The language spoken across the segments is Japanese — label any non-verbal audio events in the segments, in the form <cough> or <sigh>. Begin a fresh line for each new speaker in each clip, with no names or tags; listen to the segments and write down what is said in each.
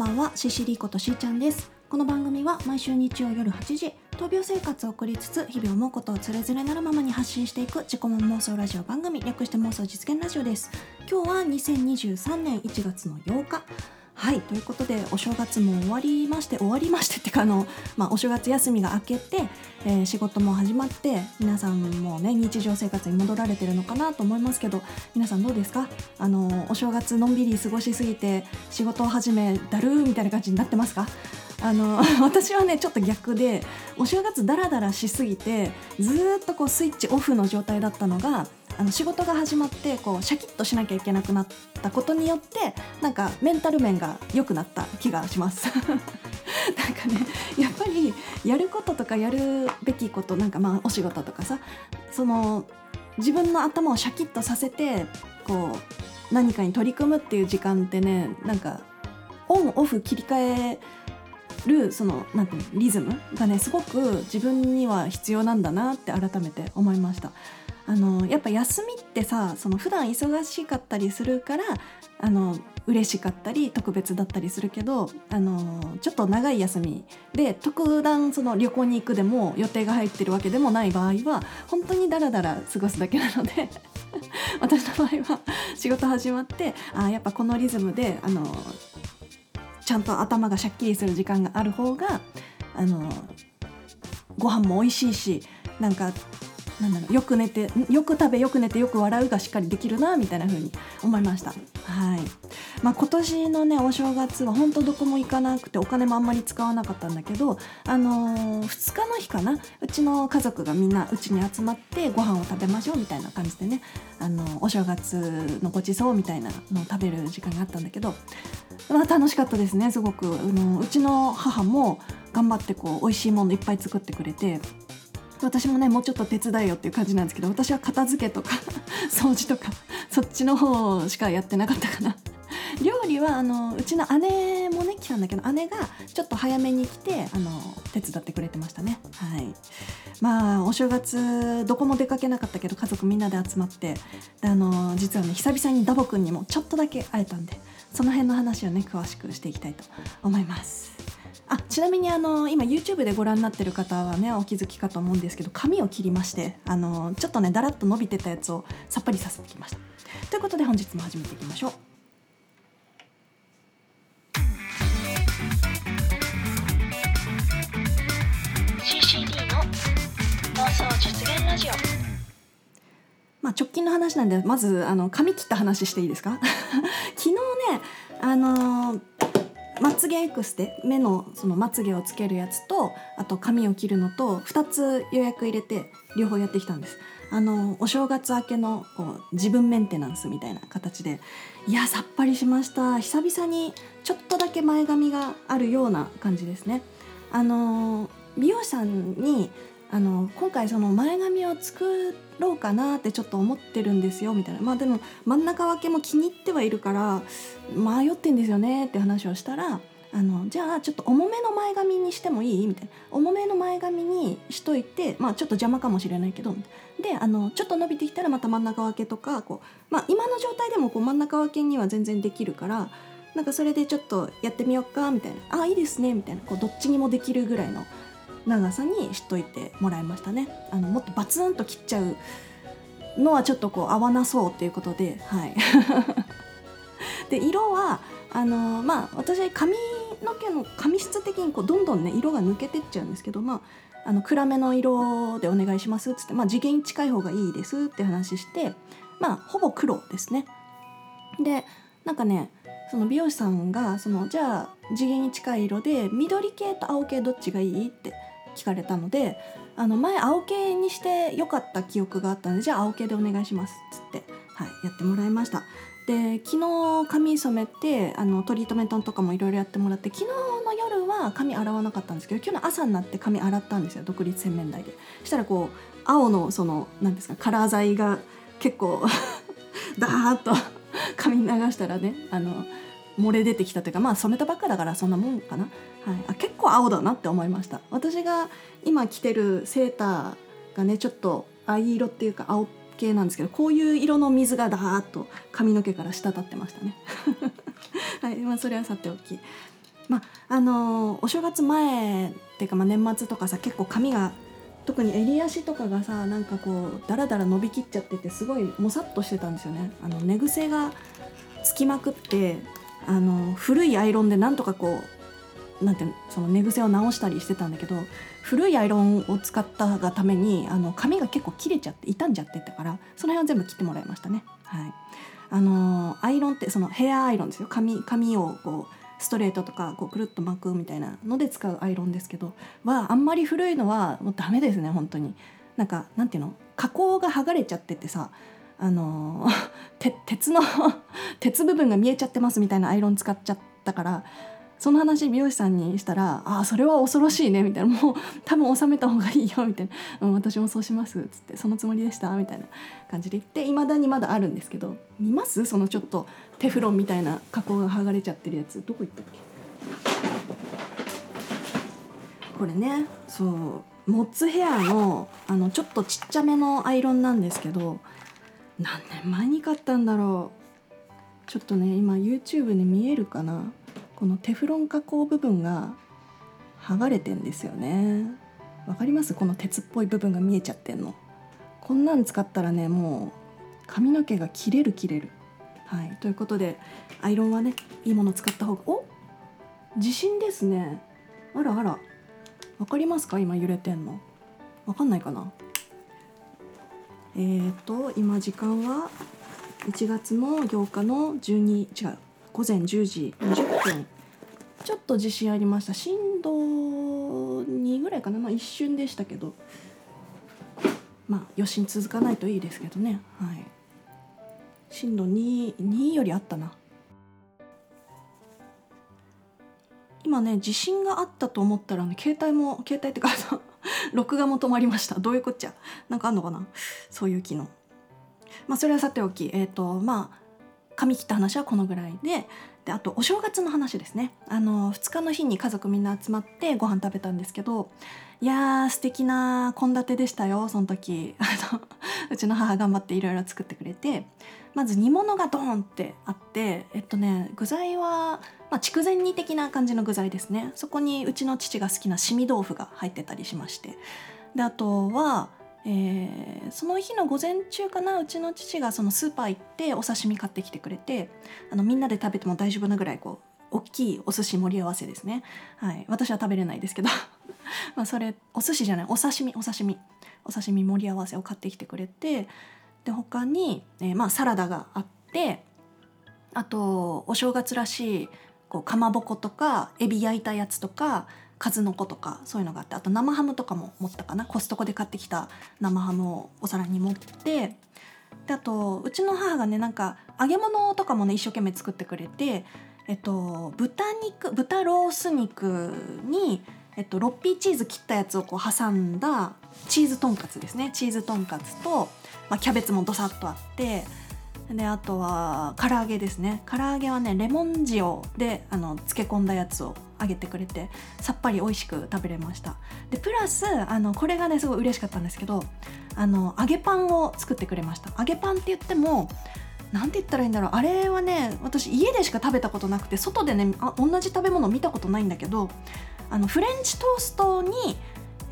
ばんはシシリことしーちゃんです。この番組は毎週日曜夜8時闘病生活を送りつつ日々思うことをつれづれなるままに発信していく自己満妄想ラジオ番組略して妄想実現ラジオです。今日は2023年1月の8日はいということでお正月も終わりまして終わりましてってかあの、まあ、お正月休みが明けて、えー仕事も始まって皆さんもね日常生活に戻られてるのかなと思いますけど皆さんどうですか？あのお正月のんびり過ごしすぎて仕事を始めだるーみたいな感じになってますか？あの <laughs> 私はねちょっと逆でお正月ダラダラしすぎてずーっとこうスイッチオフの状態だったのがあの仕事が始まってこうシャキッとしなきゃいけなくなったことによってなんかメンタル面が良くなった気がします。<laughs> なんかねやっぱりやることとかやるべきことなんかまあお仕事とかさその自分の頭をシャキッとさせてこう何かに取り組むっていう時間ってねなんかオンオフ切り替えるそのなんていうリズムがねすごく自分には必要なんだなって改めて思いました。あのやっぱ休みってさその普段忙しかったりするからあの嬉しかったり特別だったりするけどあのちょっと長い休みで特段その旅行に行くでも予定が入ってるわけでもない場合は本当にダラダラ過ごすだけなので <laughs> 私の場合は仕事始まってあやっぱこのリズムであのちゃんと頭がシャッキリする時間がある方があのご飯も美味しいしなんかなんだろうよく寝てよく食べよく寝てよく笑うがしっかりできるなみたいな風に思いました。はい。まあ、今年のねお正月は本当どこも行かなくてお金もあんまり使わなかったんだけど、あのー、2日の日かな？うちの家族がみんなうちに集まってご飯を食べましょうみたいな感じでね、あのーお正月のごちそうみたいなのを食べる時間があったんだけど、まあ、楽しかったですねすごく、あのうちの母も頑張ってこう美味しいものいっぱい作ってくれて私もねもうちょっと手伝えよっていう感じなんですけど私は片付けとか <laughs> 掃除とかそっちの方しかやってなかったかな。料理はあのうちの姉もね来たんだけど姉がちょっと早めに来てあの手伝ってくれてましたね。はい。まあお正月どこも出かけなかったけど家族みんなで集まってであの実はね久々にダボくんにもちょっとだけ会えたんでその辺の話をね詳しくしていきたいと思います。あちなみにあの今 YouTube でご覧になってる方はねお気づきかと思うんですけど髪を切りましてあのちょっとねだらっと伸びてたやつをさっぱりさせてきました。ということで本日も始めていきましょう。
CCD の妄想実現ラジオ。
まあ、直近の話なんでまずあの髪切った話していいですか？<laughs> 昨日ねあのーまつげエクステ目のそのまつげをつけるやつとあと髪を切るのと2つ予約入れて両方やってきたんです。あのお正月明けのこう自分メンテナンスみたいな形でいやさっぱりしました。久々にちょっとだけ前髪があるような感じですね。あの美容師さんにあの今回その前髪を作ろうかなってちょっと思ってるんですよみたいな。まあでも真ん中分けも気に入ってはいるから迷ってんですよねって話をしたらあのじゃあちょっと重めの前髪にしてもいい？みたいな。重めの前髪にしといてまあちょっと邪魔かもしれないけどであのちょっと伸びてきたらまた真ん中分けとかこう、まあ、今の状態でもこう真ん中分けには全然できるからなんかそれでちょっとやってみようかみたいな。あいいですねみたいな。こうどっちにもできるぐらいの長さにしといてもらいましたね。あのもっとバツンと切っちゃうのはちょっとこう合わなそうということではい。<laughs> で色はあのまあ私髪の毛の髪質的にこうどんどんね色が抜けてっちゃうんですけどまああの暗めの色でお願いしますっつって、まあ、次元近い方がいいですって話してまあほぼ黒ですね。でなんかねその美容師さんがそのじゃあ次元に近い色で緑系と青系どっちがいいって聞かれたのであの前青系にして良かった記憶があったのでじゃあ青系でお願いしますっつって、はい、やってもらいました。で昨日髪染めてあのトリートメントとかもいろいろやってもらって昨日の夜は髪洗わなかったんですけど今日の朝になって髪洗ったんですよ独立洗面台で。したらこう青のその何ですかカラー剤が結構 <laughs> ダーッと <laughs> 髪流したらねあの漏れ出てきたというかまあ染めたばっかだからそんなもんかな、はい、あ結構青だなって思いました。私が今着てるセーターがねちょっと藍色っていうか青系なんですけどこういう色の水がダーッと髪の毛から滴ってましたね。<laughs> はい。まあそれはさておき。まああのお正月前っていうか、まあ、年末とかさ結構髪が特に襟足とかがさなんかこうダラダラ伸びきっちゃっててすごいもさっとしてたんですよね。あの寝癖がつきまくってあの古いアイロンでなんとかこうなんてその寝癖を直したりしてたんだけど古いアイロンを使ったがためにあの髪が結構切れちゃって傷んじゃってたからその辺は全部切ってもらいましたね。はい。あのアイロンってそのヘアアイロンですよ。髪髪をこうストレートとかこうくるっと巻くみたいなので使うアイロンですけどはあんまり古いのはもうダメですね本当に。なんかなんていうの加工が剥がれちゃっててさあの <laughs> 鉄の <laughs> 鉄部分が見えちゃってますみたいなアイロン使っちゃったからその話美容師さんにしたら「ああそれは恐ろしいね」みたいな「もう多分収めた方がいいよ」みたいな「うん、私もそうします」っつって「そのつもりでした」みたいな感じで言っていまだにまだあるんですけど見ます？そのちょっとテフロンみたいな加工が剥がれちゃってるやつ。どこ行ったっけ？これねそうモッツヘアのあのちょっとちっちゃめのアイロンなんですけど何年前に買ったんだろう。ちょっとね今 YouTube で見えるかな。このテフロン加工部分が剥がれてんですよね。わかります？この鉄っぽい部分が見えちゃってんの。こんなん使ったらねもう髪の毛が切れる切れる。はい。ということでアイロンはねいいもの使った方が。お？地震ですね。あらあら。わかりますか？今揺れてんの。わかんないかな？えーと今時間は1月の8日の12違う午前10時20分。ちょっと地震ありました。震度2ぐらいかな、まあ、一瞬でしたけど。まあ余震続かないといいですけどね。はい。震度 2, 2よりあったな。今ね地震があったと思ったらね携帯も携帯ってか <laughs> 録画も止まりました。どういうこっちゃ？なんかあんのかな？そういう機能。まあそれはさておきえっ、とまあ髪切った話はこのぐらいでであとお正月の話ですね。あの2日の日に家族みんな集まってご飯食べたんですけどいやー素敵な献立でしたよその時。<laughs> あのうちの母頑張っていろいろ作ってくれてまず煮物がドーンってあってえっとね具材は、まあ、筑前煮的な感じの具材ですね。そこにうちの父が好きなしみ豆腐が入ってたりしまして。であとはえーその日の午前中かなうちの父がそのスーパー行ってお刺身買ってきてくれてあのみんなで食べても大丈夫なぐらいこう大きいお寿司盛り合わせですね、はい、私は食べれないですけど。<laughs> まあそれお寿司じゃないお刺身お刺身。お刺身盛り合わせを買ってきてくれてで他に、えーまあ、サラダがあってあとお正月らしいこうかまぼことかエビ焼いたやつとか数の子とかそういうのがあってあと生ハムとかも持ったかな。コストコで買ってきた生ハムをお皿に盛ってであとうちの母がねなんか揚げ物とかもね一生懸命作ってくれてえっと豚肉豚ロース肉にえっと、ロッピーチーズ切ったやつをこう挟んだチーズとんかつですね。チーズとんかつと、まあ、キャベツもどさっとあってであとは唐揚げですね。唐揚げはねレモン塩であの漬け込んだやつを揚げてくれてさっぱり美味しく食べれました。でプラスあのこれがねすごい嬉しかったんですけどあの揚げパンを作ってくれました。揚げパンって言ってもなんて言ったらいいんだろう。あれはね私家でしか食べたことなくて外でねあ同じ食べ物見たことないんだけどあのフレンチトーストに、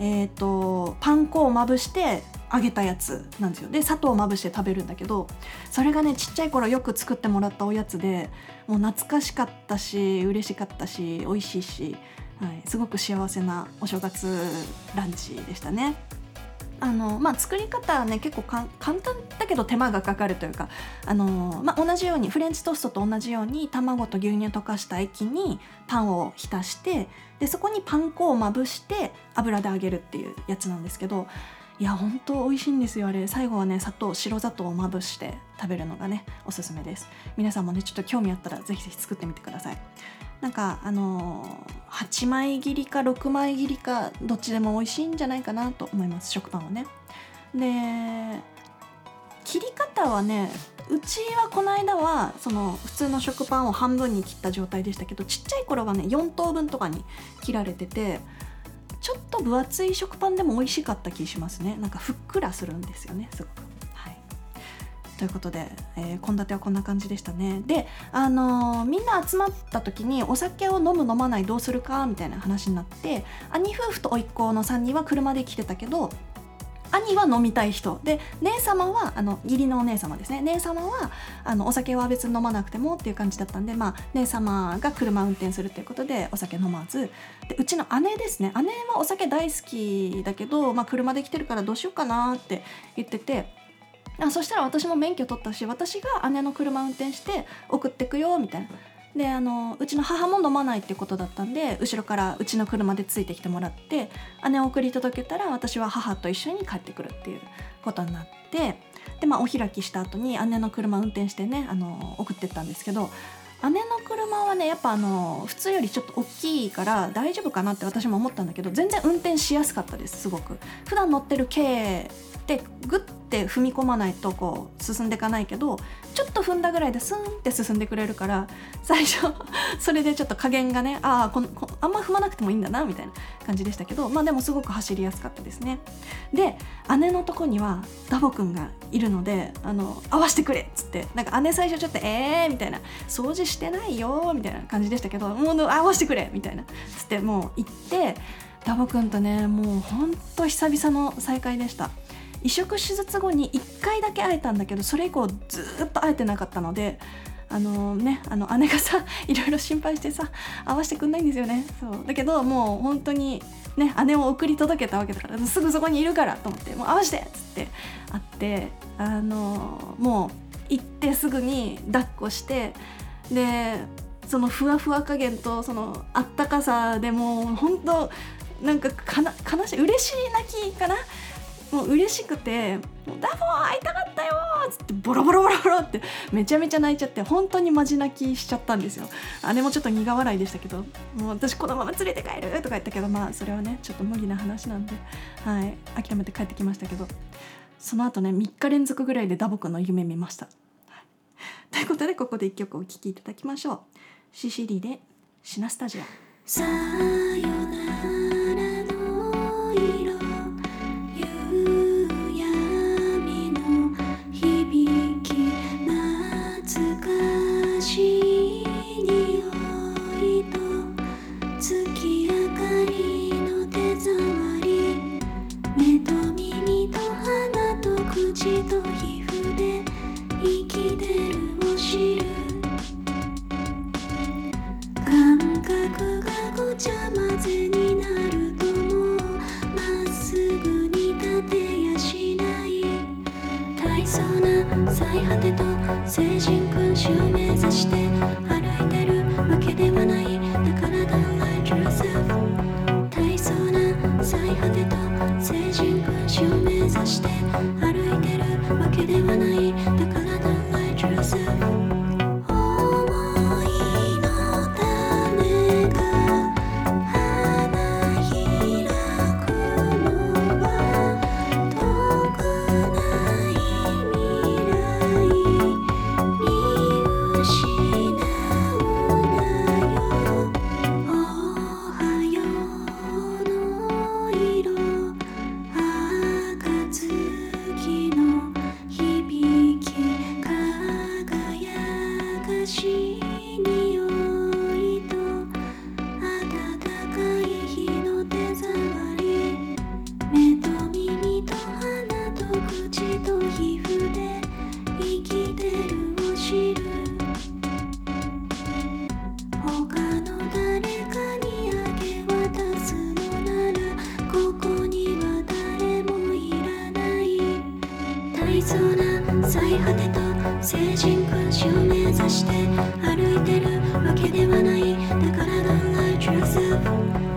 えー、とパン粉をまぶして揚げたやつなんですよで砂糖をまぶして食べるんだけどそれがねちっちゃい頃よく作ってもらったおやつでもう懐かしかったし嬉しかったし美味しいし、はい、すごく幸せなお正月ランチでしたね。あのまあ、作り方はね結構簡単だけど手間がかかるというかあの、まあ、同じようにフレンチトーストと同じように卵と牛乳溶かした液にパンを浸してでそこにパン粉をまぶして油で揚げるっていうやつなんですけどいや本当美味しいんですよあれ。最後はね砂糖白砂糖をまぶして食べるのがねおすすめです。皆さんもねちょっと興味あったらぜひぜひ作ってみてください。なんかあのー、8枚切りか6枚切りかどっちでも美味しいんじゃないかなと思います食パンはね。で切り方はねうちはこの間はその普通の食パンを半分に切った状態でしたけどちっちゃい頃はね4等分とかに切られててちょっと分厚い食パンでも美味しかった気しますね。なんかふっくらするんですよねすごく、はい、ということで献立、えー、はこんな感じでしたね。であのー、みんな集まった時にお酒を飲む飲まないどうするかみたいな話になって兄夫婦と甥っ子の3人は車で来てたけど兄は飲みたい人。で姉様はあの義理のお姉様ですね。姉様はあのお酒は別に飲まなくてもっていう感じだったんで、まあ、姉様が車運転するっていうことでお酒飲まず。でうちの姉ですね。姉はお酒大好きだけど、まあ、車で来てるからどうしようかなって言ってて。あそしたら私も免許取ったし私が姉の車運転して送ってくよみたいな。であのうちの母も飲まないってことだったんで後ろからうちの車でついてきてもらって姉を送り届けたら私は母と一緒に帰ってくるっていうことになってで、まあ、お開きした後に姉の車運転してねあの送ってったんですけど姉の車はねやっぱあの普通よりちょっと大きいから大丈夫かなって私も思ったんだけど全然運転しやすかったですすごく。普段乗ってる軽ってグッて踏み込まないとこう進んでいかないけどちょっと踏んだぐらいでスンって進んでくれるから最初 <laughs> それでちょっと加減がねああこのあんま踏まなくてもいいんだなみたいな感じでしたけどまあでもすごく走りやすかったですね。で姉のとこにはダボくんがいるのであの合わせてくれっつってなんか姉最初ちょっとえーみたいな掃除してないよみたいな感じでしたけどもう合わせてくれみたいなつってもう行ってダボくんとねもうほんと久々の再会でした。移植手術後に1回だけ会えたんだけどそれ以降ずっと会えてなかったのであのねあの姉がさ <laughs> いろいろ心配してさ会わせてくんないんですよね。そう。だけどもう本当にね姉を送り届けたわけだからすぐそこにいるからと思ってもう会わしてっつって会ってあのもう行ってすぐに抱っこしてでそのふわふわ加減とそのあったかさでもう本当なんかかな悲しい嬉しい泣きかなもう嬉しくて「もうダボ会いたかったよ!」っつってボロボロボロボロってめちゃめちゃ泣いちゃって本当にマジ泣きしちゃったんですよ。姉もちょっと苦笑いでしたけどもう私このまま連れて帰るとか言ったけどまあそれはねちょっと無理な話なんではい諦めて帰ってきましたけど。その後ね3日連続ぐらいでダボくんの夢見ました、ということでここで1曲お聴きいただきましょう。CCD で「シナスタジア」皮膚で生きてるを知る感覚がごちゃ混ぜになるともうまっすぐに立てやしない。大層な最果てと聖人君子を目指して真君子を目指して歩いてるわけではない。だから Don't ぐ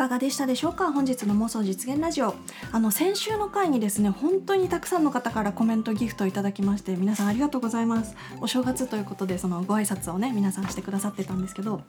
かがでしたでしょうか？本日の妄想実現ラジオ。あの先週の回にですね本当にたくさんの方からコメントギフトいただきまして皆さんありがとうございます。お正月ということでそのご挨拶をね皆さんしてくださってたんですけど、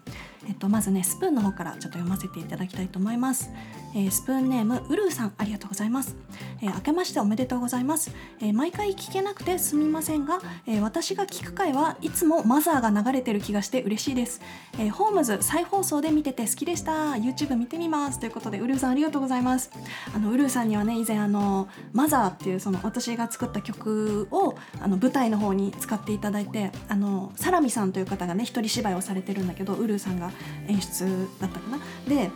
えっと、まずねスプーンの方からちょっと読ませていただきたいと思います、えースプーンネームウルーさんありがとうございます、えー明けましておめでとうございます、えー毎回聞けなくてすみませんが、え私が聞く回はいつもマザーが流れてる気がして嬉しいです、えホームズ再放送で見てて好きでした。YouTube 見てみます。ということでウルーさんありがとうございます。あのウルーさんにはね以前あのマザーっていうその私が作った曲をあの舞台の方に使っていただいてあのサラミさんという方がね一人芝居をされてるんだけどウルーさんが演出だったかな。で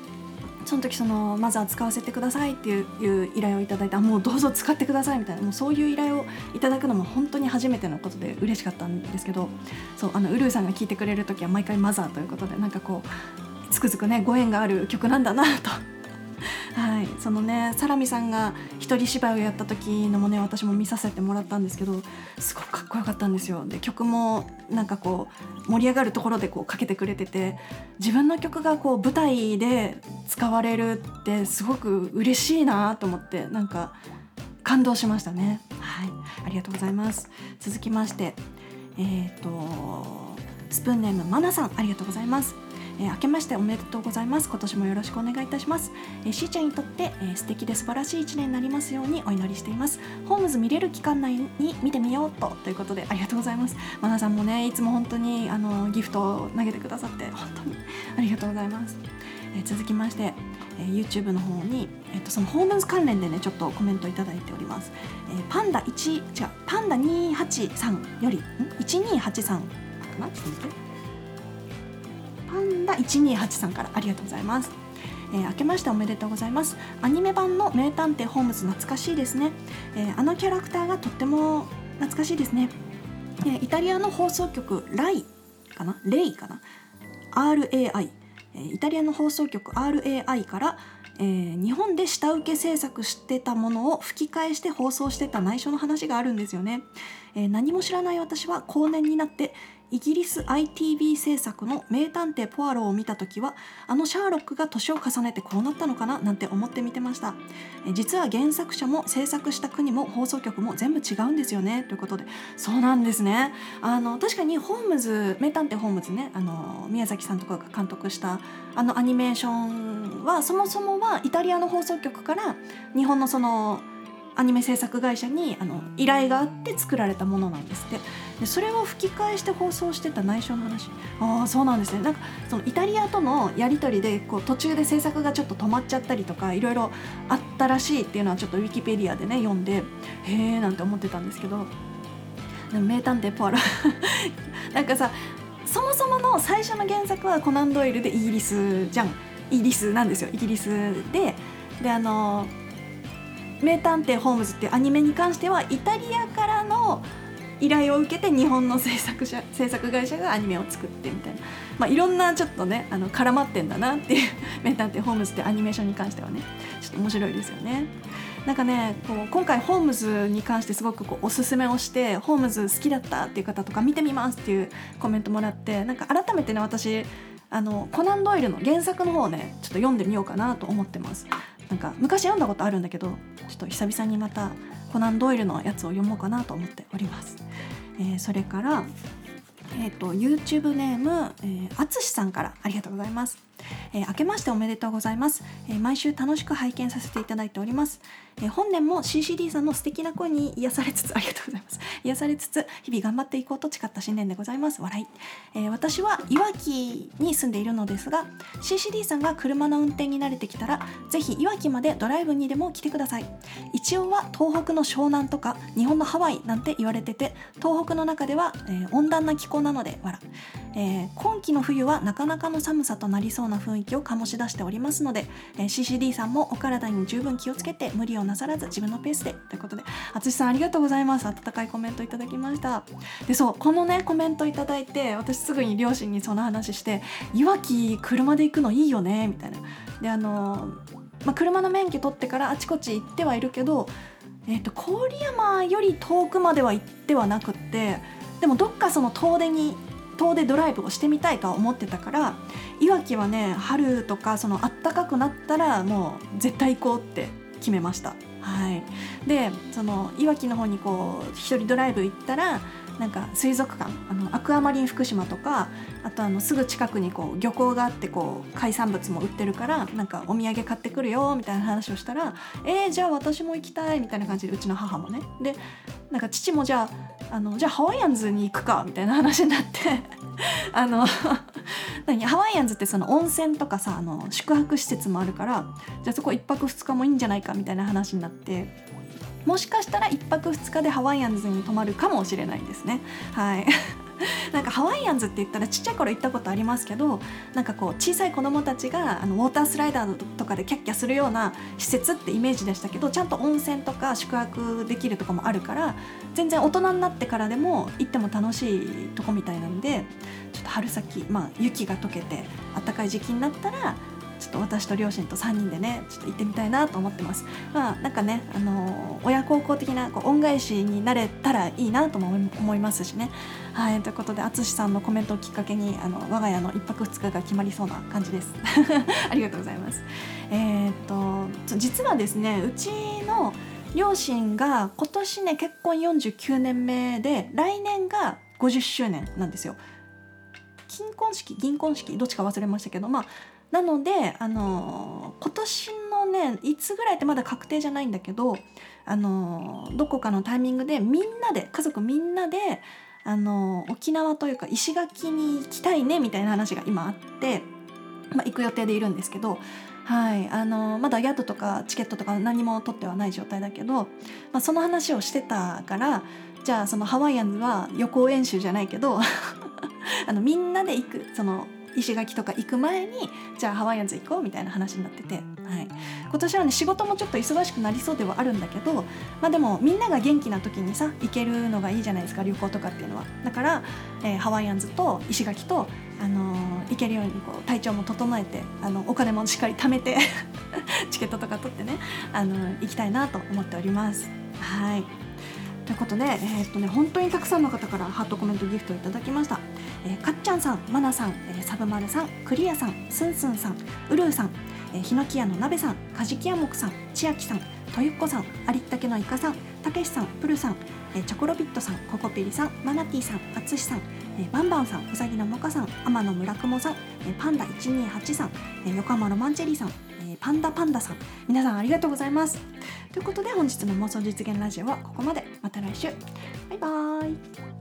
その時そのマザー使わせてくださいっていう依頼をいただいてもうどうぞ使ってくださいみたいなもうそういう依頼をいただくのも本当に初めてのことで嬉しかったんですけどそうあのウルーさんが聴いてくれる時は毎回マザーということでなんかこうつくづくねご縁がある曲なんだなと。<laughs> はい、そのねサラミさんが一人芝居をやった時のもね私も見させてもらったんですけどすごくかっこよかったんですよ。で曲もなんかこう盛り上がるところでこうかけてくれてて自分の曲がこう舞台で使われるってすごく嬉しいなと思ってなんか感動しましたね。はい。ありがとうございます。続きましてえっ、とスプーンネームマナさんありがとうございます。えー明けましておめでとうございます。今年もよろしくお願いいたします、えー、しーちゃんにとって、えー素敵で素晴らしい一年になりますようにお祈りしています。ホームズ見れる期間内に見てみようとということでありがとうございます。マナさんもねいつも本当にあのギフトを投げてくださって本当にありがとうございます、えー続きまして、えー YouTube の方に、えっとそのホームズ関連でねちょっとコメントいただいております、えーパンダ1違うパンダ283よりん？1283かな？ちょっと待って。パンダ1283からありがとうございます。えー明けましておめでとうございます。アニメ版の名探偵ホームズ懐かしいですね。えーあのキャラクターがとっても懐かしいですね。えーイタリアの放送局ライかな？レイかな？RAI、えイタリアの放送局 RAI から、えー日本で下請け制作してたものを吹き替えして放送してた内緒の話があるんですよね。えー何も知らない私は後年になってイギリス ITV 制作の「名探偵ポアロ」を見た時はあのシャーロックが年を重ねてこうなったのかななんて思って見てました。実は原作者も制作した国も放送局も全部違うんですよねということで。そうなんですね。あの確かにホームズ名探偵ホームズねあの宮崎さんとかが監督したあのアニメーションはそもそもはイタリアの放送局から日本のそのアニメ制作会社にあの依頼があって作られたものなんですって。でそれを吹き替えして放送してた内緒の話。ああそうなんですね。なんかそのイタリアとのやり取りでこう途中で制作がちょっと止まっちゃったりとかいろいろあったらしいっていうのはちょっとウィキペディアでね読んでへえなんて思ってたんですけど。名探偵ポアロ <laughs> なんかさそもそもの最初の原作はコナン・ドイルでイギリスじゃん。イギリスなんですよ。イギリスで。であの名探偵ホームズってアニメに関してはイタリアからの依頼を受けて日本の制作者制作会社がアニメを作ってみたいな、まあ、いろんなちょっとねあの絡まってんだなっていう名探偵ホームズってアニメーションに関してはねちょっと面白いですよね。なんかねこう今回ホームズに関してすごくこうおすすめをしてホームズ好きだったっていう方とか見てみますっていうコメントもらってなんか改めてね私あのコナン・ドイルの原作の方をねちょっと読んでみようかなと思ってます。なんか昔読んだことあるんだけどちょっと久々にまたコナン・ドイルのやつを読もうかなと思っております。えーそれからえー、と YouTube ネーム、えー、あつしさんからありがとうございます、えー明けましておめでとうございます、えー毎週楽しく拝見させていただいております、えー本年も CCD さんの素敵な声に癒されつつありがとうございます。<laughs> 癒されつつ日々頑張っていこうと誓った新年でございます。笑い、えー私はいわきに住んでいるのですが CCD さんが車の運転に慣れてきたらぜひいわきまでドライブにでも来てください。一応は東北の湘南とか日本のハワイなんて言われてて東北の中では、えー温暖な気候なのでわら、えー今季の冬はなかなかの寒さとなりそうな雰囲気を醸し出しておりますので、えー CCD さんもお体に十分気をつけて無理をなさらず自分のペースでということで淳さんありがとうございます。温かいコメントいただきました。でそうこのねコメントいただいて私すぐに両親にその話して「いわき車で行くのいいよね」みたいな。であのまあ、車の免許取ってからあちこち行ってはいるけど、えー、と郡山より遠くまでは行ってはなくってでもどっかその遠出に遠出ドライブをしてみたいとは思ってたからいわきはね春とかその暖かくなったらもう絶対行こうって決めました。はい、でそのいわきの方にこう一人ドライブ行ったらなんか水族館あのアクアマリン福島とかあとあのすぐ近くにこう漁港があってこう海産物も売ってるからなんかお土産買ってくるよみたいな話をしたら「えー、じゃあ私も行きたい」みたいな感じでうちの母もねでなんか父もじゃああのじゃあハワイアンズに行くかみたいな話になって <laughs> あの <laughs> 何ハワイアンズってその温泉とかさあの宿泊施設もあるからじゃあそこ1泊2日もいいんじゃないかみたいな話になってもしかしたら1泊2日でハワイアンズに泊まるかもしれないですね。はい <laughs> なんかハワイアンズって言ったらちっちゃい頃行ったことありますけどなんかこう小さい子供たちがあのウォータースライダーとかでキャッキャするような施設ってイメージでしたけどちゃんと温泉とか宿泊できるとこもあるから全然大人になってからでも行っても楽しいとこみたいなんでちょっと春先、まあ、雪が溶けて暖かい時期になったらちょっと私と両親と3人でねちょっと行ってみたいなと思ってます。まあなんかねあの親孝行的なこう恩返しになれたらいいなとも思いますしね。はいということで淳さんのコメントをきっかけにあの我が家の1泊2日が決まりそうな感じです。<laughs> ありがとうございます。えー、っと実はですねうちの両親が今年ね結婚49年目で来年が50周年なんですよ。金婚式銀婚式どっちか忘れましたけどまあなので、あの今年のねいつぐらいってまだ確定じゃないんだけど、あのどこかのタイミングでみんなで家族みんなで、あの沖縄というか石垣に行きたいねみたいな話が今あって、まあ、行く予定でいるんですけど、はいあのまだ宿とかチケットとか何も取ってはない状態だけど、まあ、その話をしてたからじゃあそのハワイアンズは予行演習じゃないけど <laughs> あのみんなで行くその石垣とか行く前にじゃあハワイアンズ行こうみたいな話になってて、はい、今年はね仕事もちょっと忙しくなりそうではあるんだけど、まあ、でもみんなが元気な時にさ行けるのがいいじゃないですか旅行とかっていうのは。だから、えー、ハワイアンズと石垣と、あのー、行けるようにこう体調も整えてあのお金もしっかり貯めて <laughs> チケットとか取ってね、あのー、行きたいなと思っております。はい。ということで、えー、っとね、本当にたくさんの方からハートコメントギフトをいただきました。えー、かっちゃんさん、まなさん、えー、サブマルさん、クリアさん、すんすんさん、うるうさん、えー、ひのきやのなべさん、かじきやもくさん、ちあきさん、とゆっこさん、ありったけのいかさん、たけしさん、プルさん、えー、チョコロビットさん、ココピリさん、マナティさん、あつしさん、えー、バンバンさん、うさぎのもかさん、天野村雲さん、えー、パンダ128さん、えー、横浜ロマンチェリーさん、パンダパンダさん、皆さんありがとうございます。ということで本日の妄想実現ラジオはここまで。また来週。バイバーイ。